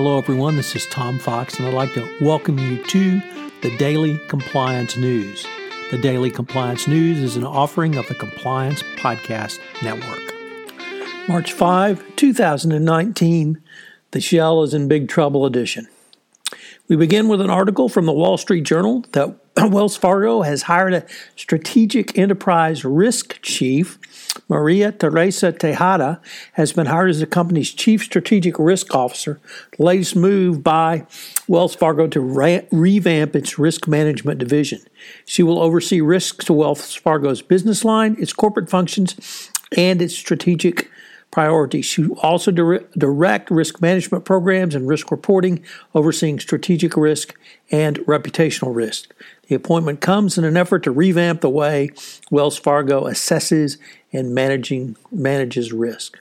Hello, everyone. This is Tom Fox, and I'd like to welcome you to the Daily Compliance News. The Daily Compliance News is an offering of the Compliance Podcast Network. March 5, 2019, the Shell is in Big Trouble edition. We begin with an article from the Wall Street Journal that Wells Fargo has hired a strategic enterprise risk chief Maria Teresa Tejada has been hired as the company's chief strategic risk officer, the latest move by Wells Fargo to re- revamp its risk management division. She will oversee risks to Wells Fargo's business line, its corporate functions, and its strategic priorities. She also direct risk management programs and risk reporting, overseeing strategic risk and reputational risk. The appointment comes in an effort to revamp the way Wells Fargo assesses and managing, manages risk.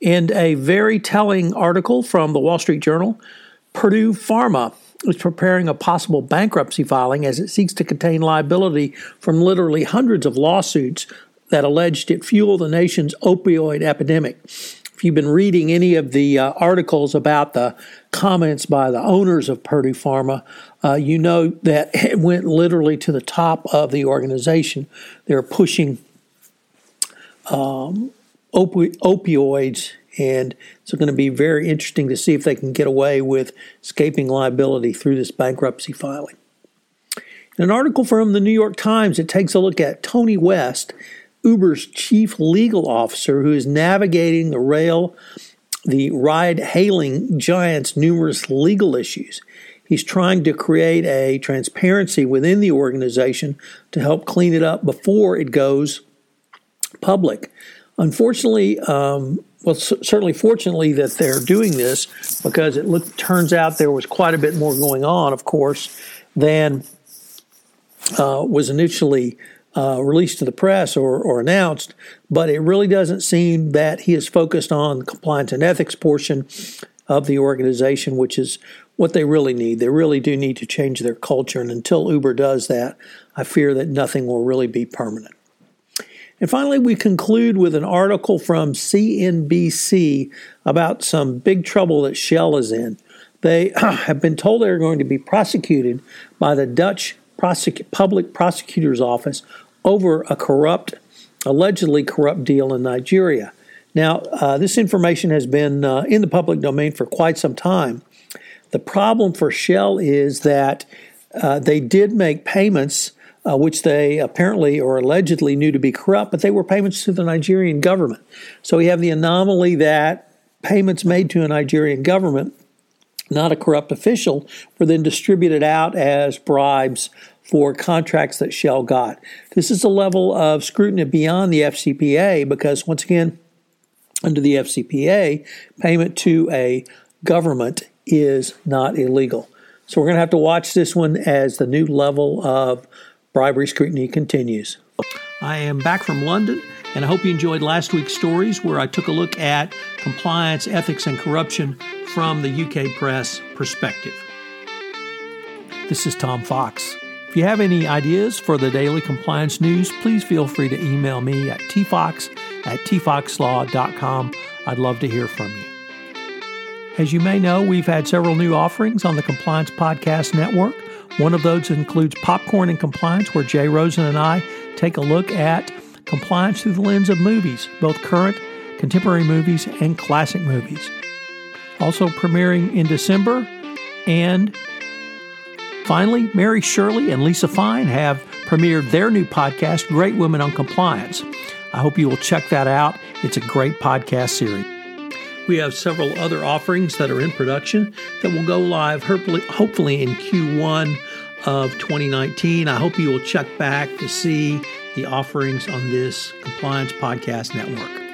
In a very telling article from the Wall Street Journal, Purdue Pharma is preparing a possible bankruptcy filing as it seeks to contain liability from literally hundreds of lawsuits that alleged it fueled the nation's opioid epidemic. If you've been reading any of the uh, articles about the comments by the owners of Purdue Pharma, uh, you know that it went literally to the top of the organization. They're pushing um, opi- opioids, and it's going to be very interesting to see if they can get away with escaping liability through this bankruptcy filing. In an article from the New York Times, it takes a look at Tony West Uber's chief legal officer who is navigating the rail, the ride hailing giant's numerous legal issues. He's trying to create a transparency within the organization to help clean it up before it goes public. Unfortunately, um, well, certainly fortunately that they're doing this because it look, turns out there was quite a bit more going on, of course, than uh, was initially uh, released to the press or, or announced, but it really doesn't seem that he is focused on the compliance and ethics portion of the organization, which is what they really need. They really do need to change their culture, and until Uber does that, I fear that nothing will really be permanent. And finally, we conclude with an article from CNBC about some big trouble that Shell is in. They have been told they're going to be prosecuted by the Dutch prosec- Public Prosecutor's Office over a corrupt, allegedly corrupt deal in Nigeria. Now, uh, this information has been uh, in the public domain for quite some time. The problem for Shell is that uh, they did make payments, uh, which they apparently or allegedly knew to be corrupt, but they were payments to the Nigerian government. So we have the anomaly that payments made to a Nigerian government, not a corrupt official, were then distributed out as bribes for contracts that Shell got. This is a level of scrutiny beyond the FCPA because, once again, under the FCPA, payment to a government is not illegal. So we're going to have to watch this one as the new level of bribery scrutiny continues. I am back from London, and I hope you enjoyed last week's stories where I took a look at compliance, ethics, and corruption from the UK press perspective. This is Tom Fox. If you have any ideas for the daily compliance news, please feel free to email me at tfox at tfoxlaw.com. I'd love to hear from you. As you may know, we've had several new offerings on the Compliance Podcast Network. One of those includes Popcorn and Compliance, where Jay Rosen and I take a look at compliance through the lens of movies, both current, contemporary movies, and classic movies. Also premiering in December and Finally, Mary Shirley and Lisa Fine have premiered their new podcast, Great Women on Compliance. I hope you will check that out. It's a great podcast series. We have several other offerings that are in production that will go live hopefully in Q1 of 2019. I hope you will check back to see the offerings on this Compliance Podcast Network.